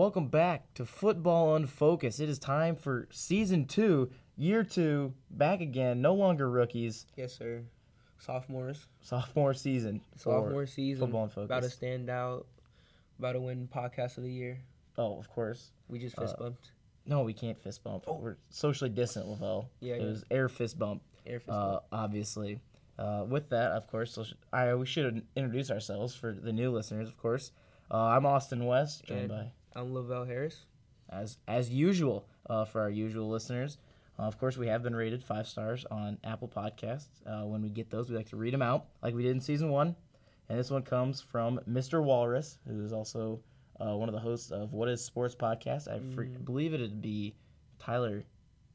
welcome back to Football Unfocused. It is time for season two, year two, back again. No longer rookies, Yes, sir. Sophomores. sophomore season. Sophomore season. Football About to stand out. About to win podcast of the year. Oh, of course. We just fist Uh, bumped. No, we can't fist bump. Oh. We're socially distant, Lavelle. Yeah, it yeah. was air fist bump. Air fist uh, bump. obviously. Uh, with that, of course, I we should introduce ourselves for the new listeners, of course. Uh, I'm Austin West, joined And- by I'm Lavelle Harris. as as usual uh, for our usual listeners. Uh, of course, we have been rated five stars on Apple Podcasts. Uh, when we get those, we like to read them out, like we did in season one. And this one comes from Mr. Walrus, who is also uh, one of the hosts of What Is Sports podcast. I fre- Mm. believe it'd be Tyler,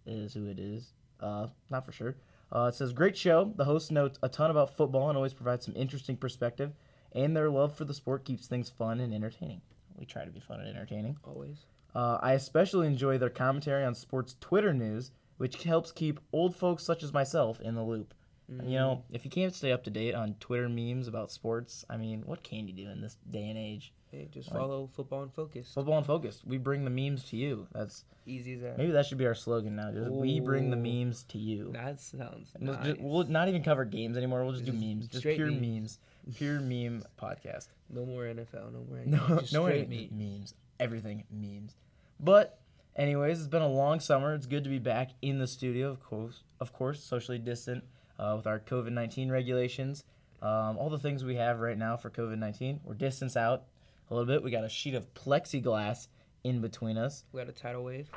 is who it is. Uh, not for sure. Uh, it says great show. The hosts know a ton about football and always provide some interesting perspective. And their love for the sport keeps things fun and entertaining. We try to be fun and entertaining. Always. Uh, I especially enjoy their commentary on sports Twitter news, which helps keep old folks such as myself in the loop. And, you know, if you can't stay up to date on Twitter memes about sports, I mean, what can you do in this day and age? Hey, just Like- follow Football Unfocused. Football Unfocused. We bring the memes to you. That's Easy as that. maybe that should be our slogan now. Just we bring the memes to you. That sounds nice. just- we'll not even cover games anymore. We'll just do memes. Just pure memes. memes. Pure meme podcast. no more NFL. No more. No, just no meat. memes. Everything memes. But anyways, it's been a long summer. It's good to be back in the studio, of course. Of course, socially distant uh, with our COVID nineteen regulations. Um, all the things we have right now for COVID nineteen. We're distance out a little bit. We got a sheet of plexiglass in between us. We got a tidal wave.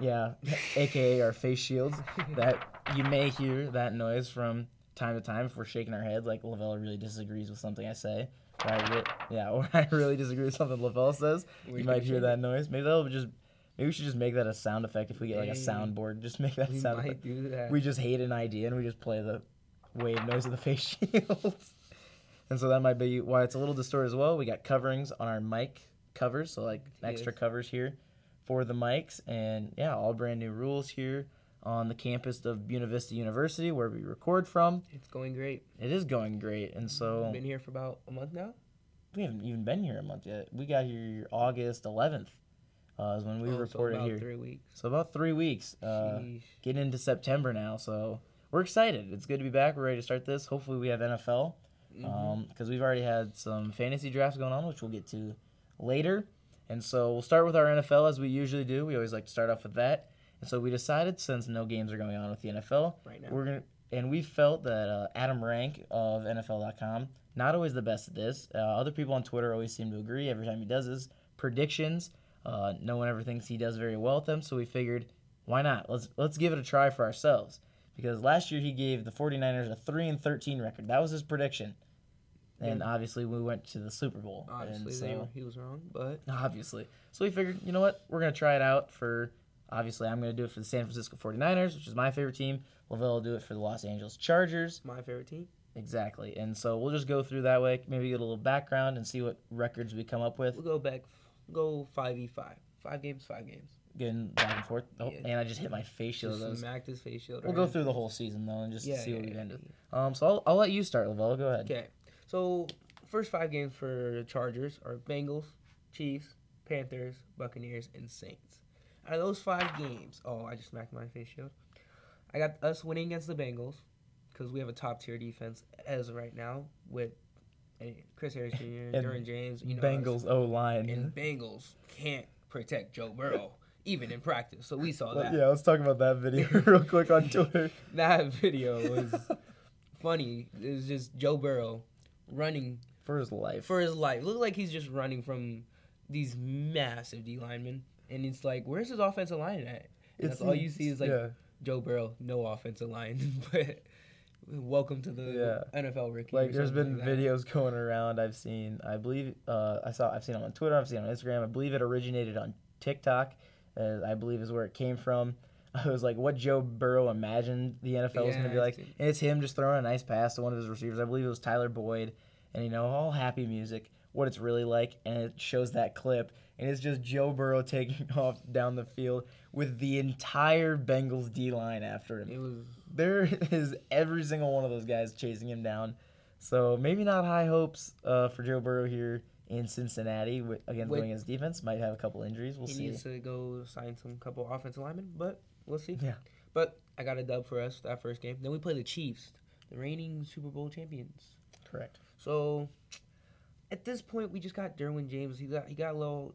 Yeah, aka our face shields. That you may hear that noise from time to time if we're shaking our heads, like Lavelle really disagrees with something I say. Or I re- yeah, or I really disagree with something Lavelle says. We you might hear that noise. Maybe that'll just maybe we should just make that a sound effect if we get like a soundboard. Just make that We sound might effect. do that. We just hate an idea and we just play the wave noise of the face shields. and so that might be why it's a little distorted as well. We got coverings on our mic covers, so like extra Yes. covers here for the mics, and yeah, all brand new rules here on the campus of Buena Vista University where we record from. It's going great. It is going great, and so Been here for about a month now. we haven't even been here a month yet. We got here August 11th. Uh, is when we Oh, so reported about here. Three weeks. So about three weeks. Uh, getting into September now, so we're excited. It's good to be back. We're ready to start this. Hopefully, we have NFL because we've already had some fantasy drafts going on, which we'll get to later. And so we'll start with our NFL as we usually do. We always like to start off with that. And so we decided, since no games are going on with the NFL, right now. we're gonna and we felt that uh, Adam Rank of NFL.com not always the best at this. Uh, other people on Twitter always seem to agree every time he does his predictions. Uh, no one ever thinks he does very well with them, so we figured why not? Let's let's give it a try for ourselves. Because last year he gave the 49ers a 3 and 13 record. That was his prediction. And obviously we went to the Super Bowl. Obviously, and so, were- he was wrong, but obviously. So we figured, you know what? We're going to try it out for, obviously, I'm going to do it for the San Francisco 49ers, which is my favorite team. Lavelle will do it for the Los Angeles Chargers. my favorite team. Exactly. And so we'll just go through that way, maybe get a little background and see what records we come up with. We'll go back, go five v five. Five games, five games. Getting back and forth. Oh, Yeah. and I just hit my face shield. Just smacked his face shield. We'll right go through the whole season, though, and just Yeah, see what we've yeah, ended. Um, so I'll, I'll let you start, Lavelle. Go ahead. Okay, so first five games for the Chargers are Bengals, Chiefs, Panthers, Buccaneers, and Saints. Out of those five games, oh, I just smacked my face shield. I got us winning against the Bengals because we have a top tier defense as of right now with eh, Chris Harris Jr., And James, you know, Bengals O line. and Bengals can't protect Joe Burrow even in practice. So we saw that. Yeah, let's talk about that video real quick on Twitter. That video was funny. It was just Joe Burrow running For his life. for his life. Looked like he's just running from these massive D linemen, and it's like, where's his offensive line at? And that's all you see is like yeah. Joe Burrow, no offensive line. but welcome to the NFL rookie. like there's been like videos going around i've seen i believe uh, i saw i've seen them on twitter i've seen them on instagram i believe it originated on tiktok uh, i believe is where it came from i was like what joe burrow imagined the nfl was going to be like and it's him just throwing a nice pass to one of his receivers i believe it was tyler boyd and you know all happy music what it's really like and it shows that clip and it's just joe burrow taking off down the field with the entire bengals d line after him It was there is every single one of those guys chasing him down. So maybe not high hopes uh, for Joe Burrow here in Cincinnati wi- against With- going against defense. Might have a couple injuries. We'll he see. He needs to go sign some couple offensive linemen, but we'll see. Yeah. But I got a dub for us that first game. Then we play the Chiefs, the reigning Super Bowl champions. Correct. So at this point, we just got Derwin James. He got he got a little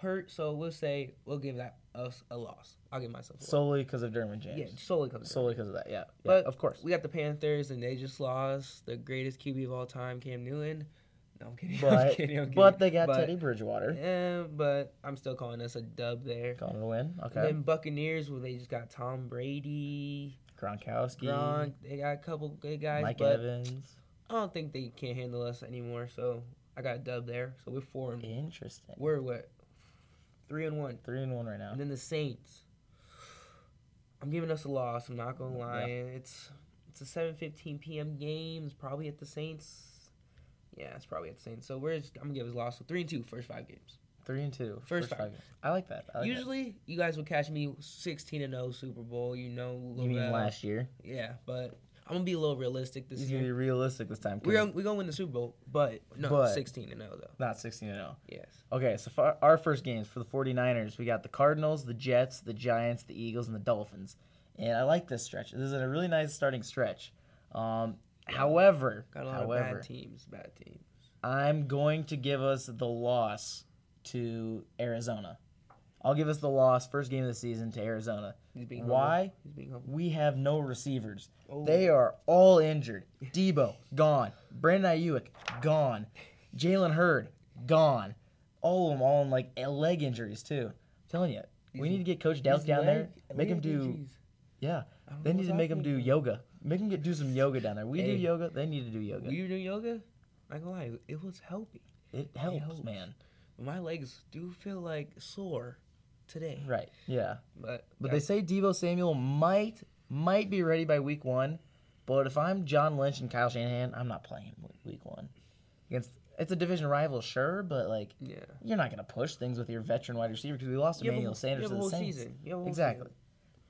hurt, so we'll say we'll give that us a loss. I'll give myself a loss. Solely because of Derwin James. Yeah, solely because Solely because of that. Yeah. yeah. But of course. We got the Panthers, and they just lost the greatest QB of all time, Cam Newton. No, I'm kidding. I'm But kidding. I'm kidding. but they got But- Teddy Bridgewater. Eh, but I'm still calling us a dub there. Calling it a win. And Okay. then Buccaneers, where they just got Tom Brady, Gronkowski. Gronk. They got a couple good guys, Mike Evans. I don't think they can't handle us anymore. So I got a dub there. So we're four and Interesting. we're what three and one. Three and one right now. And then the Saints. I'm giving us a loss. I'm not gonna lie. It's it's a 7:15 p.m. game. It's probably at the Saints. Yeah, it's probably at the Saints. So we're just, I'm gonna give us a loss. So three and two, first five games. Three and two, first, First five. games. I like that. I like that. Usually, you guys will catch me 16 and 0 Super Bowl. You know, You mean last year? Yeah, but I'm gonna be a little realistic this He's gonna be realistic this time. We're gonna, we're gonna win the Super Bowl, but no, But- 16 and 0 though. not 16 and 0. Yes. Okay, so for our first games for the 49ers, we got the Cardinals, the Jets, the Giants, the Eagles, and the Dolphins. And I like this stretch. This is a really nice starting stretch. Um, however, Got a lot however, of bad teams. Bad teams. I'm going to give us the loss to Arizona. I'll give us the loss first game of the season to Arizona. He's being. Why? He's being humble. We have no receivers. Oh. They are all injured. Deebo gone. Brandon Aiyuk gone. Jalen Hurd gone. All of them all in like leg injuries too. I'm telling you, we need to get Coach Dallas down there. Make him do. injuries. Yeah, they need to make him do happening. yoga. Make him get do some yoga down there. We do yoga. They need to do yoga. You doing yoga? Not gonna lie, it was helping. it helps, helps. man. My legs do feel like sore today, Right. Yeah. but But they say Deebo Samuel might might be ready by week one. But if I'm John Lynch and Kyle Shanahan, I'm not playing week- week one. Against it's a division rival, sure, but like yeah, you're not gonna push things with your veteran wide receiver because we lost you Emmanuel whole- Sanders to the Saints. season. You have a whole Exactly.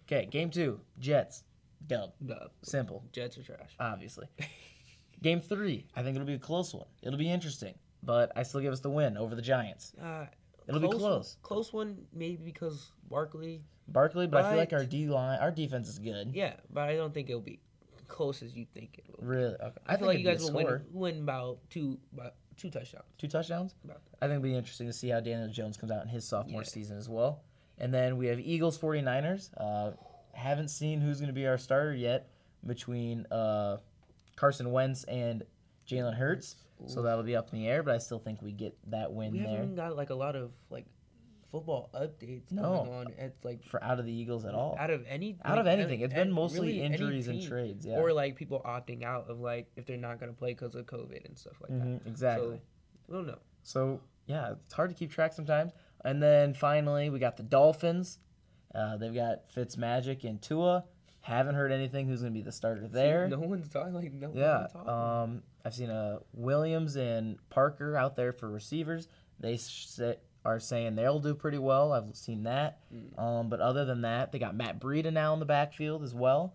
Okay, game two, Jets, dub, season. Duh. simple, Jets are trash. obviously. game three, I think it'll be a close one. It'll be interesting, but I still give us the win over the Giants. Uh, It'll be close. Close one, maybe because Barkley. Barkley, but I feel like our D line, our defense is good. Yeah, but I don't think it'll be close as you think it will. be. Really, okay. I, feel like you guys will win, win about two, about two touchdowns. two touchdowns. I think it'll be interesting to see how Daniel Jones comes out in his sophomore Yeah. season as well. And then we have Eagles 49ers. Uh, haven't seen who's going to be our starter yet between uh, Carson Wentz and Jalen Hurts. So that'll be up in the air, but I still think we get that win there. We haven't got like a lot of like football updates No. going on. It's like for out of the Eagles at all. out of any Out of anything. It's been mostly really injuries and trades. Yeah. or like people opting out of like if they're not gonna play because of COVID and stuff like that. Mhm, exactly. So, I don't know. So yeah, it's hard to keep track sometimes. And then finally, we got the Dolphins. Uh, they've got Fitzmagic and Tua. Haven't heard anything who's going to be the starter there. no one's talking like no yeah, one's talking. um, I've seen uh, Williams and Parker out there for receivers. They s- are saying they'll do pretty well. I've seen that. Mm. Um, but other than that, they got Matt Breida now in the backfield as well.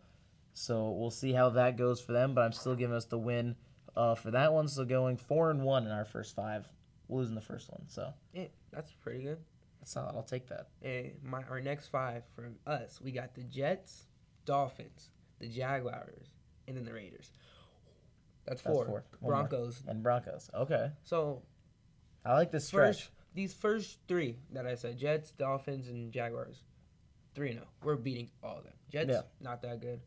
So we'll see how that goes for them. But I'm still giving us the win uh, for that one. So going four and one in our first five, losing the first one. So Yeah, that's pretty good. that's solid. I'll take that. And my our next five from us, we got the Jets, Dolphins, the Jaguars, and then the Raiders. That's That's four. four. More. Broncos. And Broncos. Okay. So I like this stretch. first, these first three that I said, Jets, Dolphins, and Jaguars, three and zero. We're beating all of them. Jets, Yeah. not that good.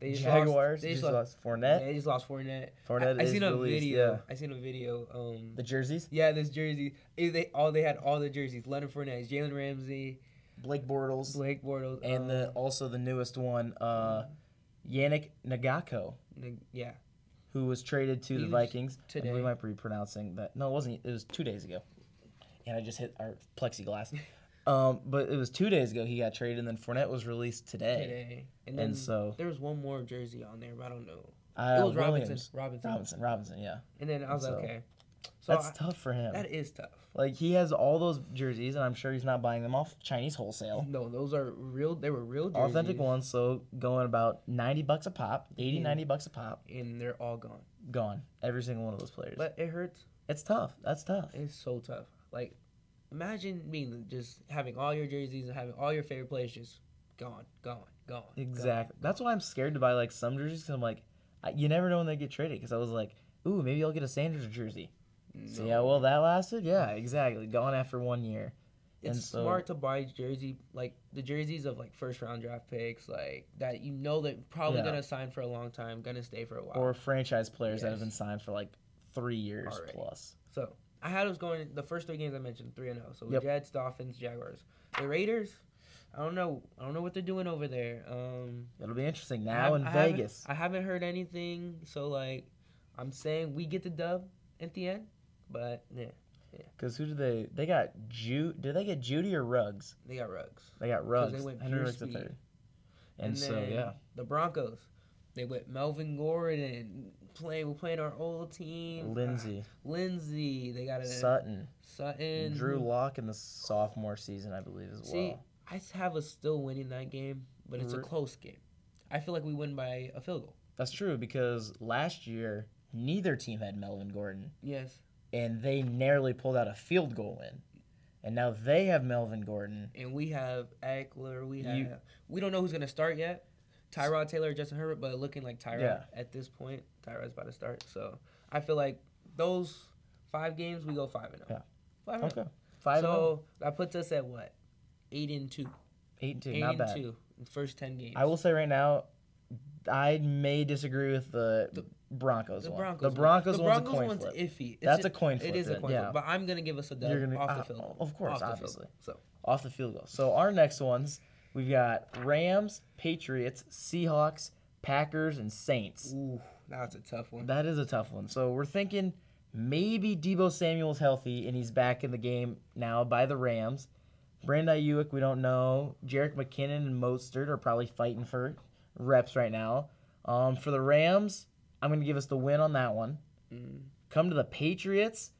They Jaguars lost. They just just, lost. lost Fournette. Yeah, they just lost Fournette. Fournette I, I seen a released, video. yeah. I seen a video. Um, The jerseys. yeah, this jersey. They all they had all the jerseys. Leonard Fournette, Jalen Ramsey, Blake Bortles. Blake Bortles, and the um, also the newest one, uh, Yannick Ngakoue, Nag- yeah. Who was traded to He the Vikings. today. We might be pronouncing that. No, it wasn't. It was two days ago. And I just hit our plexiglass. um, but it was two days ago he got traded, and then Fournette was released today. today. And then And so there was one more jersey on there, but I don't know. uh, it was Robinson. Williams. Robinson. Robinson. Robinson. Yeah, And then I was like, okay. So that's I- tough for him. that is tough. like he has all those jerseys, and I'm sure he's not buying them off Chinese wholesale. No, those are real. They were real jerseys, Authentic ones, so going about 90 bucks a pop, 80, Yeah. 90 bucks a pop. and they're all gone. gone. Every single one of those players. But it hurts. it's tough. That's tough. It's so tough. Like, imagine being just having all your jerseys and having all your favorite players just gone, gone, gone. Exactly. That's why I'm scared to buy like some jerseys because I'm like, I, you never know when they get traded. Because I was like, ooh, maybe I'll get a Sanders jersey. Gone. So No. yeah, well that lasted. Yeah, exactly. Gone after one year. it's and so- smart to buy jersey like the jerseys of like first round draft picks like that you know that probably Yeah. gonna sign for a long time, gonna stay for a while. Or franchise players that have been signed for like three years Already. plus. So I had us going the first three games I mentioned three and zero. So Yep. Jets, Dolphins, Jaguars. The Raiders, I don't know. I don't know what they're doing over there. Um, It'll be interesting now in I haven't- Vegas. I haven't heard anything. So like, I'm saying we get the dub at the end, but yeah, Because who did they? They got Ju. Did they get Jeudy or Ruggs? they got Ruggs. They got Ruggs. they went Henry Ruggs the third. And, so yeah, the Broncos, they went Melvin Gordon and playing. We're playing our old team. Lindsay, ah, Lindsay. They got a Sutton, Sutton. Drew Lock in the sophomore season, I believe as See, well. I have us still winning that game, but it's a close game. I feel like we win by a field goal. That's true because last year neither team had Melvin Gordon, Yes, and they narrowly pulled out a field goal win. And now they have Melvin Gordon. and we have Ekeler. We have. You- we don't know who's gonna start yet. Tyrod Taylor, or Justin Herbert, but looking like Tyrod Yeah. at this point. Tyrod's about to start, so I feel like those five games we go five and zero. Yeah. Five and oh. Okay, five oh. So that puts us at what? Eight and two. eight and two, Eight not and bad. two. First ten games. I will say right now, I may disagree with the, The- Broncos The one. Broncos. the Broncos the Broncos a coin one's flip. iffy. It's That's ju- a coin flip. It is a coin yeah. flip, but I'm gonna give us a dub You're gonna- off uh, the field. goal. of course, Off the field obviously. goal. So off the field goal. So our next ones, we've got Rams, Patriots, Seahawks, Packers, and Saints. ooh, that's a tough one. That is a tough one. So we're thinking maybe Deebo Samuel's healthy and he's back in the game now by the Rams. Brandon Aiyuk, we don't know. Jerick McKinnon and Mostert are probably fighting for reps right now. Um, for the Rams, I'm going to give us the win on that one. Mm. Come to the Patriots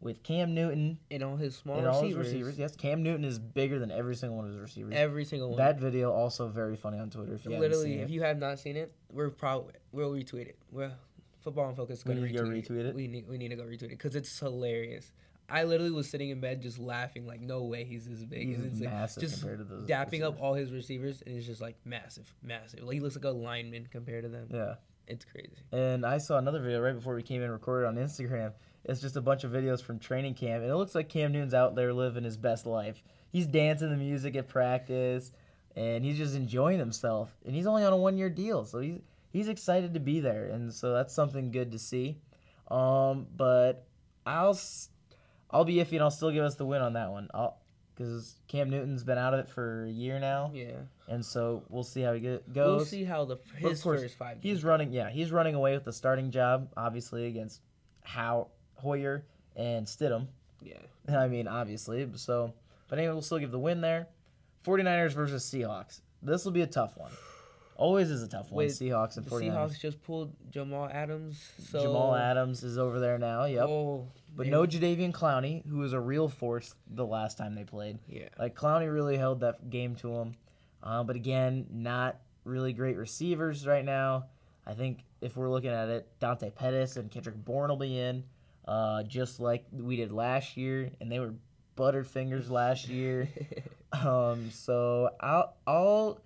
with Cam Newton And all his small and all receivers, his receivers. Yes, Cam Newton is bigger than every single one of his receivers. every single one. That video also very funny on Twitter. If you Literally, if it. you have not seen it, we're probably we'll retweet it. Well, Football Unfocused. We need to go retweet retweet it? We need we need to go retweet it because it's hilarious. I literally was sitting in bed just laughing, like, no way he's this big. He's It's massive just compared to those dapping up all his receivers, and he's just like massive, massive. Like he looks like a lineman compared to them. Yeah. It's crazy. And I saw another video right before we came in recorded on Instagram. It's just a bunch of videos from training camp, and it looks like Cam Newton's out there living his best life. He's dancing the music at practice, and he's just enjoying himself. And he's only on a one-year deal, so he's he's excited to be there, and so that's something good to see. Um, but I'll I'll be iffy, and I'll still give us the win on that one. Because Cam Newton's been out of it for a year now, Yeah, and so we'll see how he get, goes. we'll see how the his course, first five. He's running, yeah, he's running away with the starting job, obviously against How Hoyer and Stidham. Yeah, I mean, obviously. So, but anyway, we'll still give the win there. 49ers versus Seahawks. This will be a tough one. Always is a tough one. Wait, Seahawks and the 49ers. Seahawks just pulled Jamal Adams. So Jamal Adams is over there now. Yep. Oh, but no Jadeveon Clowney, who was a real force the last time they played. Yeah, Like Clowney really held that game to him. Uh, but again, not really great receivers right now. I think if we're looking at it, Dante Pettis and Kendrick Bourne will be in, uh, just like we did last year, and they were buttered fingers last year. Um, so I'll I'll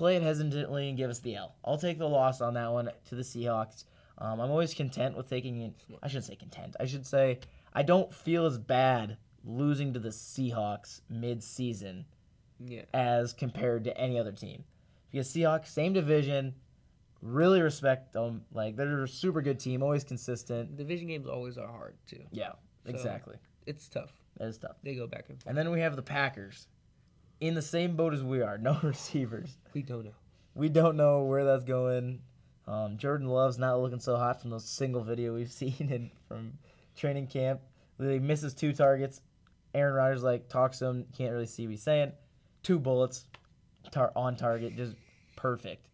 play it hesitantly and give us the L. I'll take the loss on that one to the Seahawks. Um, I'm always content with taking it. I shouldn't say content. I should say I don't feel as bad losing to the Seahawks mid-season yeah. as compared to any other team. Because Seahawks, same division, really respect them. Like they're a super good team, always consistent. Division games always are hard too. Yeah, So- exactly. It's tough. That is tough. They go back and forth. And then we have the Packers, in the same boat as we are. No receivers. We don't know. We don't know where that's going. Um, Jordan Love's not looking so hot from the single video we've seen in, from training camp. He misses two targets. Aaron Rodgers like talks to him, can't really see what he's saying. Two bullets, tar- on target, just perfect.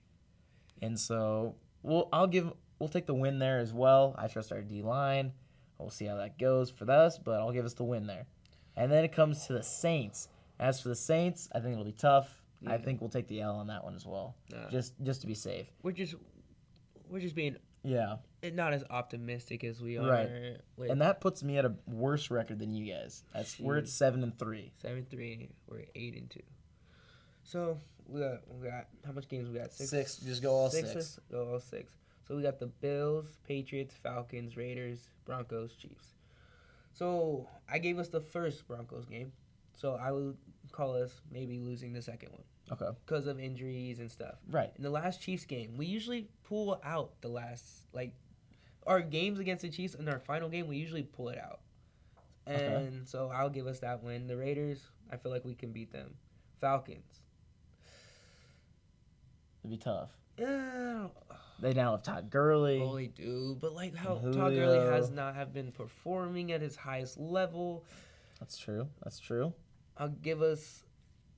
And so we'll I'll give we'll take the win there as well. I trust our D line. We'll see how that goes for us, but I'll give us the win there. And then it comes to the Saints. As for the Saints, I think it'll be tough. I think we'll take the L on that one as well, Nah. just just to be safe. We're just we're just being Yeah, eh, not as optimistic as we are. Right. With and that puts me at a worse record than you guys. That's we're at seven and three. seven three, we're eight and two. So we got we got how much games we got? Six. Just go all six. Six. Go all six. So we got the Bills, Patriots, Falcons, Raiders, Broncos, Chiefs. So I gave us the first Broncos game. So I would call us maybe losing the second one Okay, because of injuries and stuff. right. In the last Chiefs game, we usually pull out the last like our games against the Chiefs in our final game. We usually pull it out, and Okay. so I'll give us that win. The Raiders, I feel like we can beat them. Falcons, It'd be tough. yeah, They now have Todd Gurley. well they do, but like how Todd Gurley has not have been performing at his highest level. That's true. That's true. I'll give us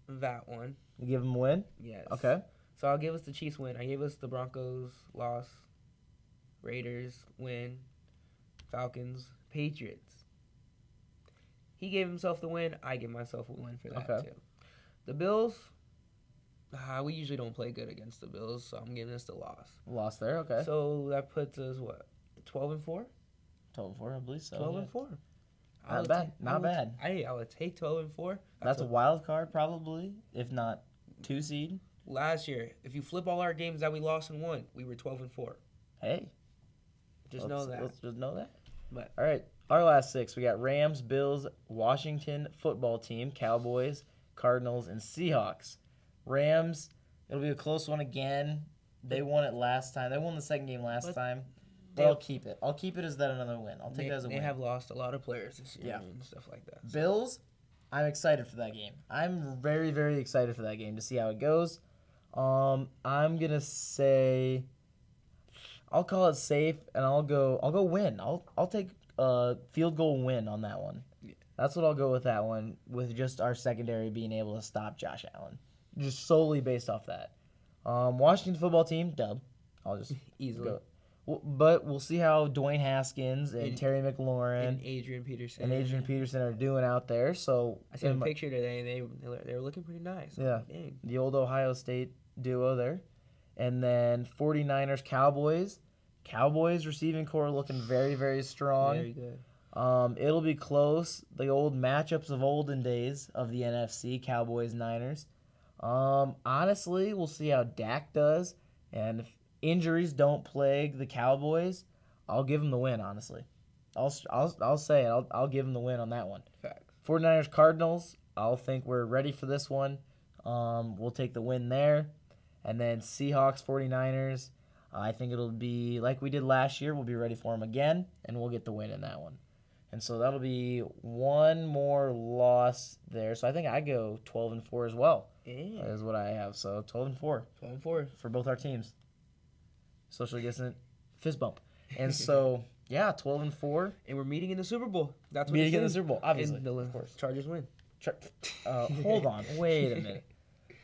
that one. You give him a win. Yes. Okay. So I'll give us the Chiefs win. I gave us the Broncos loss, Raiders win, Falcons, Patriots. He gave himself the win. I give myself a win for that Okay. too. The Bills, ah, we usually don't play good against the Bills, so I'm giving us the loss. Lost there. Okay. So that puts us what, twelve and four? Twelve and four, I believe so. Twelve yeah. and four. Not bad, I not bad. I I would take twelve and four. That's a what- wild card, probably, if not two seed. last year. If you flip all our games that we lost and won, we were twelve and four. Hey, Just let's, know that. Let's just know that. But- all right, our last six: we got Rams, Bills, Washington Football Team, Cowboys, Cardinals, and Seahawks. Rams, it'll be a close one again. They won it last time. They won the second game last But time. They- But I'll keep it. I'll keep it as that another win. I'll take they, it as a they win. They have lost a lot of players this year Yeah. and stuff like that. Bills, I'm excited for that game. I'm very, very excited for that game to see how it goes. Um, I'm gonna say, I'll call it safe, and I'll go. I'll go win. I'll I'll take a field goal win on that one. Yeah. That's what I'll go with that one. With just our secondary being able to stop Josh Allen, just solely based off that. Um, Washington football team dub. I'll just Easily. go. But we'll see how Dwayne Haskins and And- Terry McLaurin And Adrian Peterson. and Adrian Peterson are doing out there. So I seen a picture today. They they were, they were looking pretty nice. Yeah. The old Ohio State duo there. And then 49ers Cowboys. Cowboys receiving corps looking very, very strong. Very good. Um, it'll be close. The old matchups of olden days of the NFC, Cowboys Niners. Um, honestly, we'll see how Dak does. And if injuries don't plague the Cowboys, I'll give them the win, honestly. I'll, I'll, I'll say it. I'll, I'll give them the win on that one. Facts. 49ers Cardinals, I'll think we're ready for this one. Um, we'll take the win there. And then Seahawks 49ers, I think it'll be like we did last year. We'll be ready for them again, and we'll get the win in that one. And so that'll be one more loss there. So I think I go 12 and 4 as well. Yeah. Is what I have. So 12 and 4 Twelve and four. for both our teams. Socially distant fist bump. And so, yeah, 12 and 4. And we're meeting in the Super Bowl. That's what Meeting in the. Super Bowl, obviously. The of course. Chargers win. Tr- Uh, hold on, wait a minute.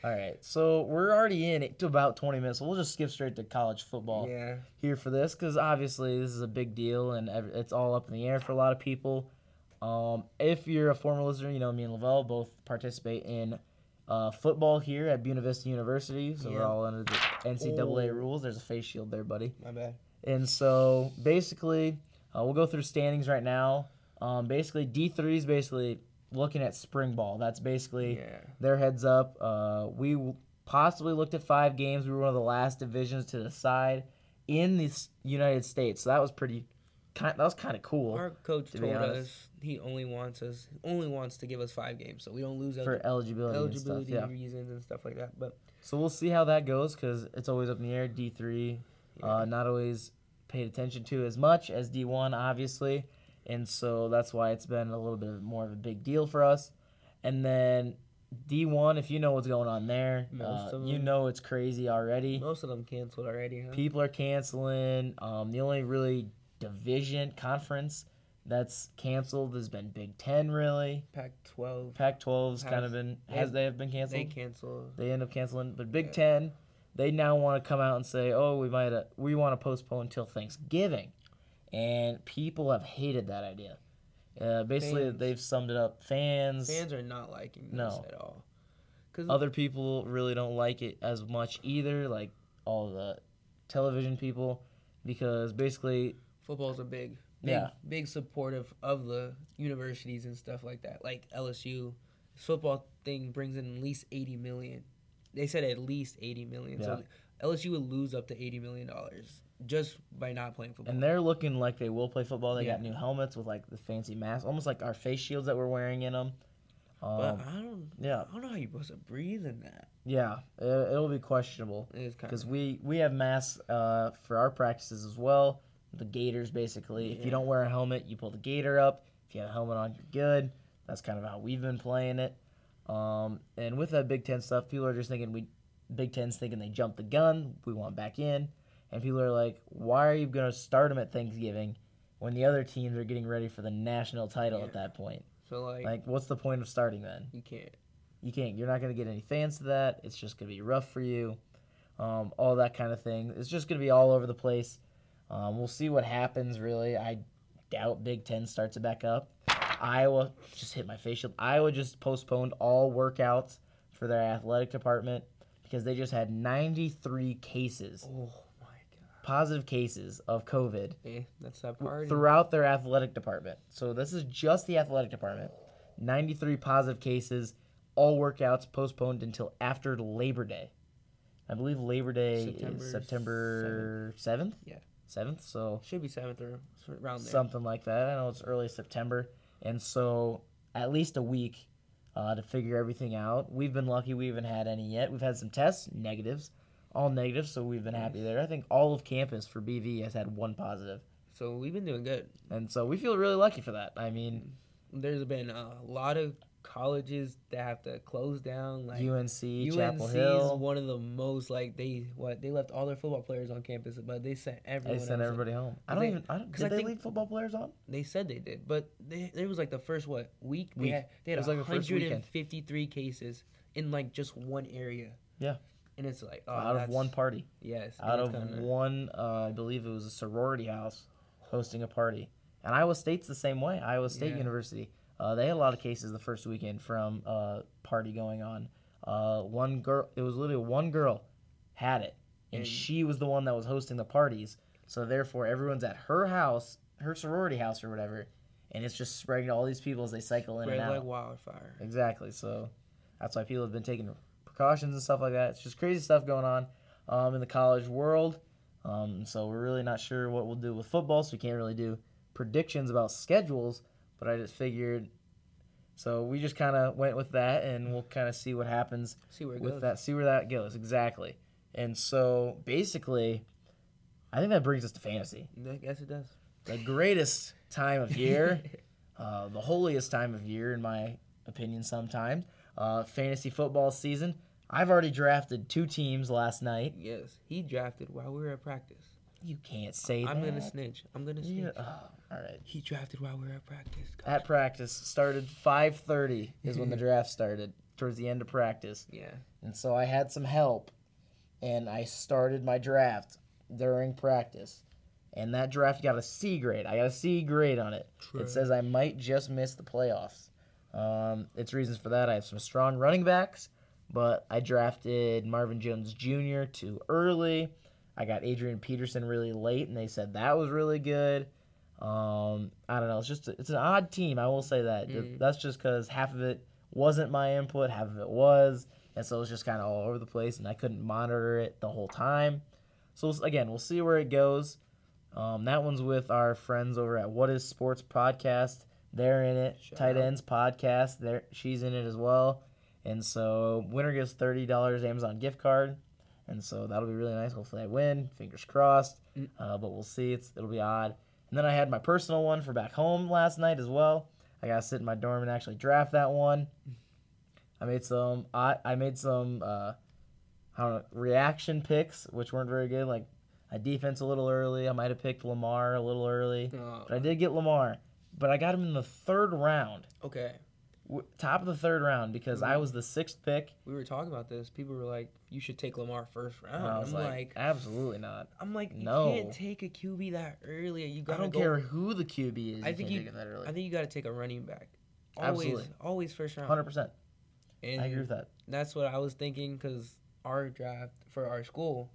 All right, so we're already in it to about 20 minutes, so we'll just skip straight to college football Yeah. here for this because obviously this is a big deal and it's all up in the air for a lot of people. Um, if you're a former listener, you know me and Lavelle both participate in uh, football here at Buena Vista University, so we're all under the NCAA Oh. rules. There's a face shield there, buddy. My bad. And so basically, uh, we'll go through standings right now. Um, basically, D3 is basically looking at spring ball. That's basically Yeah. their heads up. Uh, we possibly looked at five games. We were one of the last divisions to decide in the United States. So that was pretty, kind. That was kind of cool Our coach to told us he only wants us only wants to give us five games, so we don't lose for eligibility, eligibility, eligibility and stuff. Yeah. reasons and stuff like that. But So we'll see how that goes because it's always up in the air. D three, Yeah. uh, not always paid attention to as much as D one, obviously, and so that's why it's been a little bit more of a big deal for us. And then D one, if you know what's going on there, Most uh, you know it's crazy already. most of them canceled already, huh? People are canceling. Um, the only really division conference that's canceled There's been Big Ten. Really, Pac-12 Pac 12's Has- kind of been has they have been canceled they canceled. they end up canceling. But Big Yeah. Ten, they now want to come out and say, "Oh, we might uh, we want to postpone until Thanksgiving," and people have hated that idea. Uh, basically, Fans. they've summed it up. Fans, Fans are not liking this No. at all. Cause other people really don't like it as much either. Like all the television people, because basically, Football's a big, big, Yeah. big supportive of the universities and stuff like that. Like LSU, football thing brings in at least eighty million. They said at least eighty million. So LSU would lose up to eighty million dollars just by not playing football. and they're looking like they will play football. They got new helmets with like the fancy masks, almost like our face shields that we're wearing in them. but Um, I don't, yeah, I don't know how you're supposed to breathe in that. yeah, it, it'll be questionable. It is kind because we we have masks uh, for our practices as well. The gaiters basically. If you don't wear a helmet, you pull the gaiter up. If you have a helmet on, you're good. That's kind of how we've been playing it. Um, and with that Big Ten stuff, people are just thinking we Big Ten's thinking they jumped the gun. We want back in, and people are like, why are you going to start them at Thanksgiving when the other teams are getting ready for the national title Yeah. at that point? so like, Like, what's the point of starting then? you can't. you can't you're not going to get any fans to that it's just going to be rough for you um, all that kind of thing it's just going to be all over the place um, we'll see what happens really i doubt big ten starts it back up iowa just hit my face iowa just postponed all workouts for their athletic department because they just had 93 cases Oh my god. positive cases of covid Yeah, that's that party. throughout their athletic department. So this is just the athletic department. 93 positive cases, all workouts postponed until after Labor Day. I believe Labor Day September is September 7th? Yeah. 7th, so Should be seventh or around there. something like that. I know it's early September. And so at least a week uh, to figure everything out. We've been lucky we haven't had any yet. We've had some tests, negatives, all negatives, so we've been happy there. I think all of campus for BV has had one positive. So we've been doing good. And so we feel really lucky for that. I mean, There's been a lot of colleges that have to close down. Like UNC, Chapel UNC is one of the most like they what they left all their football players on campus, but they sent everyone. They sent everybody home. I don't they- even. I don't, did I they leave football players on? They said they did, but they, it was like the first what week they Week. had they It had was like the first weekend. 153 cases in like just one area. Yeah. and it's like oh, out of one party. Yes, Out of kinda- one, uh, I believe it was a sorority house hosting a party. And Iowa State's the same way. Iowa State Yeah. University. Uh, they had a lot of cases the first weekend from uh, party going on. Uh, one girl, it was literally one girl had it, and, And- she was the one that was hosting the parties. So therefore, everyone's at her house, her sorority house or whatever, and it's just spreading to all these people as they cycle in spread and out. like wildfire. Exactly. So that's why people have been taking precautions and stuff like that. It's just crazy stuff going on um, in the college world. Um, so we're really not sure what we'll do with football, so we can't really do predictions about schedules. But I just figured, so we just kind of went with that, and we'll kind of see what happens See where it with goes. that. See where that goes exactly. And so basically, I think that brings us to fantasy guess it does. the greatest time of year, uh, the holiest time of year, in my opinion, sometimes. Uh, fantasy football season. I've already drafted two teams last night. yes, he drafted while we were at practice. You can't say I'm that. gonna snitch. I'm gonna snitch. Yeah, oh, all right. He drafted while we were at practice. At practice, started 5:30 is when the draft started. Towards the end of practice, Yeah. and so I had some help, and I started my draft during practice, and that draft got a C grade. I got a C grade on it. True. It says I might just miss the playoffs. Um, its reasons for that. I have some strong running backs, but I drafted Marvin Jones Jr. too early. I got Adrian Peterson really late, and they said that was really good. Um, I don't know. It's just it's an odd team. I will say that. Mm. That's just because half of it wasn't my input, half of it was, and so it was just kind of all over the place, and I couldn't monitor it the whole time. So again, we'll see where it goes. Um, that one's with our friends over at What Is Sports Podcast. They're in it. Shout Tight out. Ends Podcast. There, she's in it as well. And so winner gets thirty dollars Amazon gift card, and so that'll be really nice. Hopefully I win. Fingers crossed. Mm. Uh, but we'll see. It's it'll be odd. And then I had my personal one for back home last night as well. I got to sit in my dorm and actually draft that one. I made some. I I made some. Uh, I don't know reaction picks, which weren't very good. Like I defense a little early. I might have picked Lamar a little early, Oh, but I did get Lamar. But I got him in the third round, okay. W- top of the third round, because I mm-hmm. was the sixth pick. We were talking about this. People were like, "You should take Lamar first round." I I'm like, like, absolutely not. I'm like, "No, you No. can't take a QB that early. You I gotta don't go. care who the QB is. I think can't you- take it that early. I think you got to take a running back. Always, Absolutely. always first round. Hundred percent. And I agree with that. that's what I was thinking because our draft for our school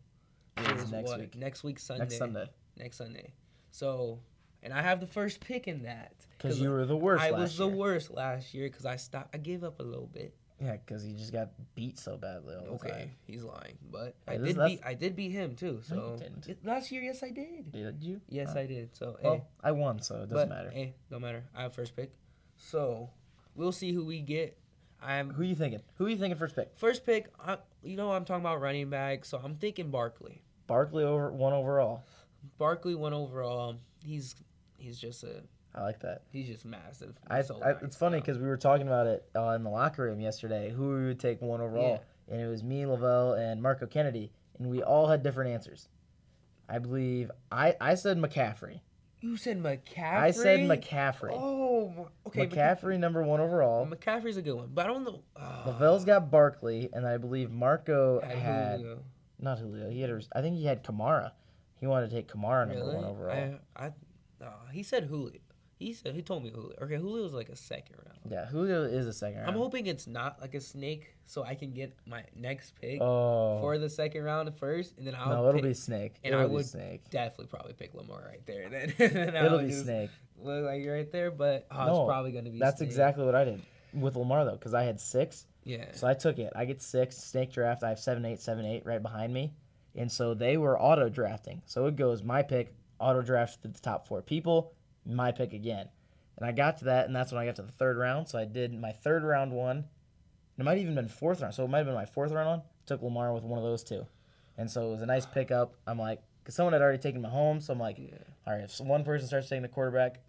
is is next what week. next week Sunday. Next Sunday. next Sunday. So, and I have the first pick in that Because you were the worst. I was the year. worst last year because I stopped. I gave up a little bit. Yeah, because he just got beat so badly Okay, time. he's lying, but I did beat. I did beat him too. So No, you didn't. Last year, yes, I did. Did you? Yes. I did. So, eh. Well, hey, I won, so it doesn't but matter. Eh, hey, don't matter. I have first pick. So we'll see who we get. I'm Who you thinking? Who you thinking first pick? first pick. I, you know, I'm talking about running back, so I'm thinking Barkley. Barkley over one overall. Barkley went overall. He's he's just a I like that. he's just massive. I, So I nice. it's funny because we were talking about it uh, in the locker room yesterday. Who we would take one overall, yeah. and it was me, Lavelle, and Marco Kennedy, and we all had different answers. I believe I I said McCaffrey. you said McCaffrey. I said McCaffrey. Oh, okay. McCaffrey number one overall. McCaffrey's a good one, but I don't know. Uh, Lavelle's got Barkley, and I believe Marco had had Julio. not Julio. He had I think he had Kamara. He wanted to take Kamara number Really? one overall. I, I, no, he said Julio. He said he told me Julio. Okay, Julio's like a second round. yeah, Julio is a second round. I'm hoping it's not like a snake, so I can get my next pick Oh for the second round first, and then I'll no, it'll pick, be Snake. and it'll I would Snake. definitely probably pick Lamar right there. Then, then It'll be Snake. Look like right there, but oh, No, it's probably gonna be. That's Snake. exactly what I did with Lamar though, because I had six, Yeah. so I took it. I get six. Snake draft. I have seven, eight, seven, eight right behind me, and so they were auto drafting. So it goes my pick, auto draft to the top four people, my pick again, and I got to that, and that's when I got to the third round. So I did my third round one. It might have even been fourth round, so it might have been my fourth round one. Took Lamar with one of those two, and so it was a nice pickup. I'm like, because someone had already taken Mahomes, so I'm like, Yeah. all right, if one person starts taking the quarterback,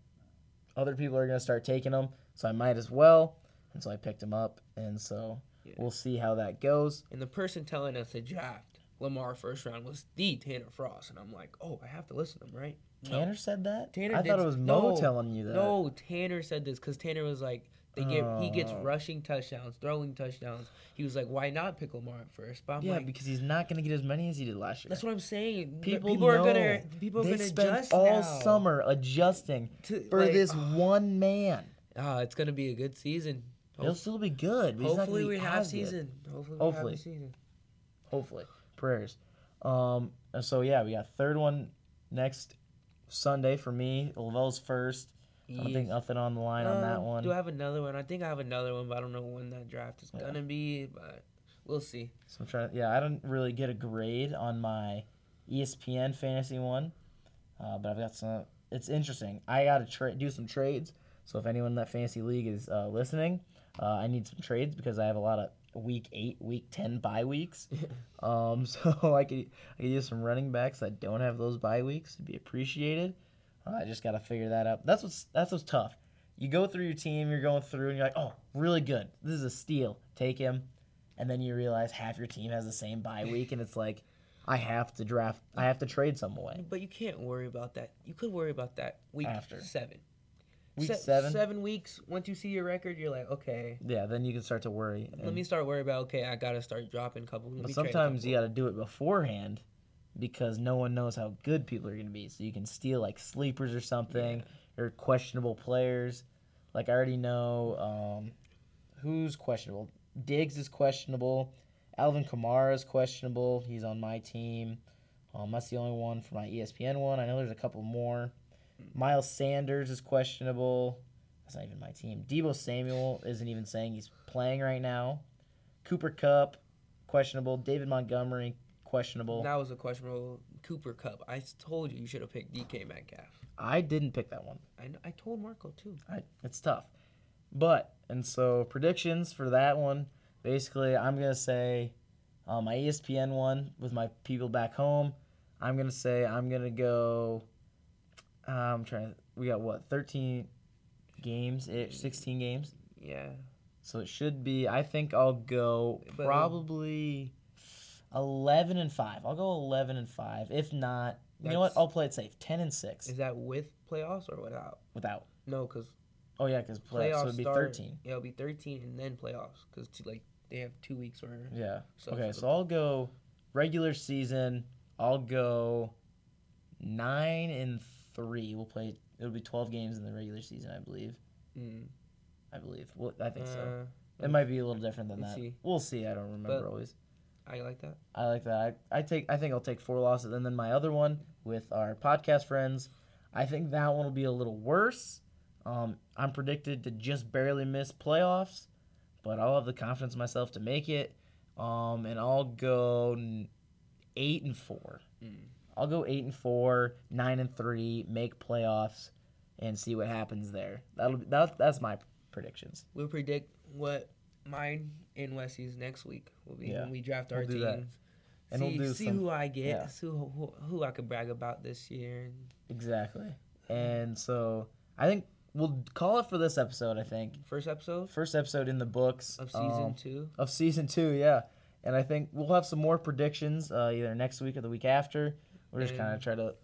other people are going to start taking them. So I might as well. And so I picked him up. And so Yeah. we'll see how that goes. And the person telling us to draft Lamar first round was the Tanner Frost, and I'm like, oh, I have to listen to him, right? No. Tanner said that? Tanner I did- thought it was Mo no, telling you that. No, Tanner said this because Tanner was like, they get he gets Oh. rushing touchdowns, throwing touchdowns. He was like, why not pick Lamar at first? But I'm yeah, like, because he's not going to get as many as he did last year. that's what I'm saying. people, people are gonna people are they gonna adjust all now summer adjusting to, for like, this one man. Ah, it's gonna be a good season. It'll still be good. But he's not Hopefully we have season. Hopefully we Hopefully. have a season. Hopefully. Prayers. Um, and so, yeah, we got third one next Sunday for me. Lavelle's first. I don't think nothing on the line on that Um, one. Do I have another one? I think I have another one, but I don't know when that draft is Yeah. gonna be. But we'll see. So I'm trying. Yeah, I don't really get a grade on my ESPN fantasy one, uh, but I've got some. It's interesting. I got to tra- do some trades. So if anyone in that fantasy league is uh, listening, uh, I need some trades because I have a lot of week eight, week ten bye weeks. um, so I could I could use some running backs that don't have those bye weeks to be appreciated. Uh, I just got to figure that out. That's what's that's what's tough. You go through your team, you're going through, and you're like, oh, really good. This is a steal. Take him and then you realize half your team has the same bye week, and it's like, I have to draft, I have to trade some away. But you can't worry about that. You could worry about that week After. seven. Week Se- seven, Seven weeks. Once you see your record, you're like, okay. yeah, then you can start to worry. Let me start worrying about. Okay, I gotta start dropping a couple. but me trade a sometimes couple. you got to do it beforehand because no one knows how good people are going to be. So you can steal like sleepers or something or questionable players. Like I already know um, who's questionable. Diggs is questionable. Alvin Kamara is questionable. He's on my team. Um, that's the only one for my ESPN one. I know there's a couple more. Miles Sanders is questionable. That's not even my team. Deebo Samuel isn't even saying he's playing right now. Cooper Kupp, questionable. David Montgomery, questionable. That was a questionable Cooper Kupp. I told you you should have picked DK Metcalf. I didn't pick that one. I, I told Marco too. I, it's tough. But, and so predictions for that one basically, I'm going to say uh, my ESPN one with my people back home. I'm going to say I'm going to go. Uh, I'm trying to. We got what? 13 games ish, 16 games. Yeah. So it should be. I think I'll go But- probably eleven and five. I'll go eleven and five. If not, you know what? I'll play it safe. Ten and six Is that with playoffs or without? without. No, because Oh yeah, because playoffs, playoffs so it'd be start- thirteen. Yeah, it'll be 13 and then playoffs because like they have two weeks or Yeah. so. okay, so I'll go regular season. I'll go nine and three. We'll play. It'll be twelve games in the regular season, I believe. Mm, I believe. Well, I think so. uh, It might be a little different than that. see. We'll see. I don't remember But- always. I like that. I like that. I, I take. I think I'll take four losses, and then my other one, with our podcast friends. I think that one will be a little worse. Um, I'm predicted to just barely miss playoffs, but I'll have the confidence in myself to make it. Um, and I'll go eight and four. Mm. I'll go eight and four, nine and three, make playoffs, and see what happens there. That'll be, that, that's my predictions. We'll predict what mine and Wesley's next week will be Yeah. when we draft our We'll teams. that. And see we'll do see some- who I get, yeah. see who, who, who I could brag about this year. Exactly. And so I think we'll call it for this episode. I think First episode first episode in the books of season um, two. of season two. Yeah, and I think we'll have some more predictions uh, either next week or the week after. We're just kind of try to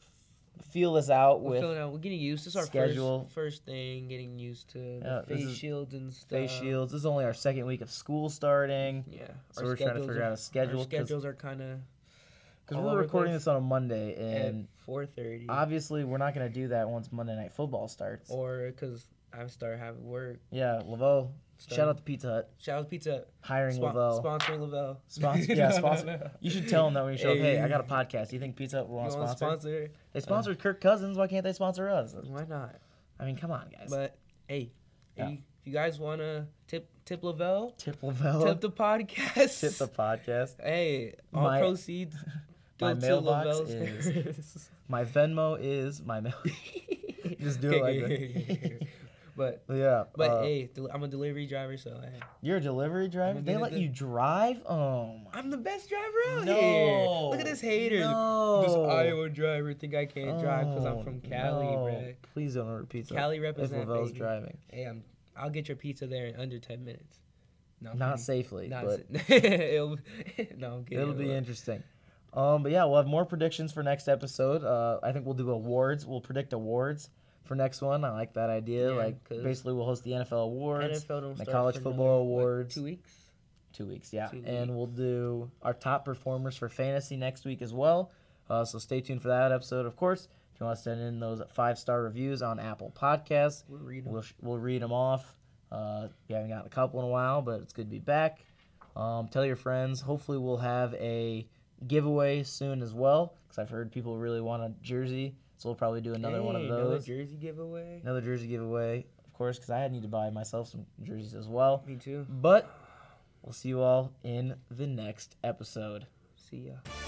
feel this out We're with out. We're getting used. To this is our schedule. first first thing. Getting used to the Yeah, face shields and stuff. face shields. This is only our second week of school starting, Yeah. so we're trying to figure are- out a schedule Our schedules are kind of Because we're recording this on a Monday, and four thirty. obviously we're not going to do that once Monday Night Football starts. Or because I start having work. yeah, Lavelle. Shout out to Pizza Hut Shout out to Pizza Hut. hiring Spon- Lavelle. Sponsoring Lavelle. Sponsor, yeah, sponsor. You should tell them that when you show up. Hey, Hey. I got a podcast. Do you think Pizza Hut will want to sponsor? sponsor? They sponsored uh, Kirk Cousins. Why can't they sponsor us? Why not? I mean, come on, guys. But hey, Yeah. if, you, guys want to tip tip Lavelle, Tip Lavelle. tip the podcast. Tip the podcast. Hey, all My- proceeds my go to mailbox Lavelle's is- My Venmo is my mail. Just do it like that. But yeah. but uh, hey, del- I'm a delivery driver, so hey, you're a delivery driver. They let do- you drive. Oh my. I'm the best driver out No. here. Look at this hater. No. This Iowa driver think I can't drive because I'm Oh, from Cali, no. bruh. Please don't order pizza. Cali if represent. Lavelle's baby. driving. Hey, I'm, I'll get your pizza there in under ten minutes. No, Not kidding. safely, Not but it'll, no, I'm kidding. It'll be interesting. Um, but yeah, we'll have more predictions for next episode. Uh, I think we'll do awards. We'll predict awards for next one. I like that idea. Yeah, like basically, we'll host the NFL awards. NFL the college football awards. two weeks. Two weeks, yeah. Two and we'll do our top performers for fantasy next week as well. Uh, so stay tuned for that episode. Of course, if you want to send in those five star reviews on Apple Podcasts, We'll read 'em. we'll we'll read them off. Uh, we haven't gotten a couple in a while, but it's good to be back. Um, tell your friends. Hopefully, we'll have a giveaway soon as well, because I've heard people really want a jersey. So we'll probably do another one of Hey, another those. jersey giveaway. Another jersey giveaway, of course, because I need to buy myself some jerseys as well. Me too. But we'll see you all in the next episode. See ya.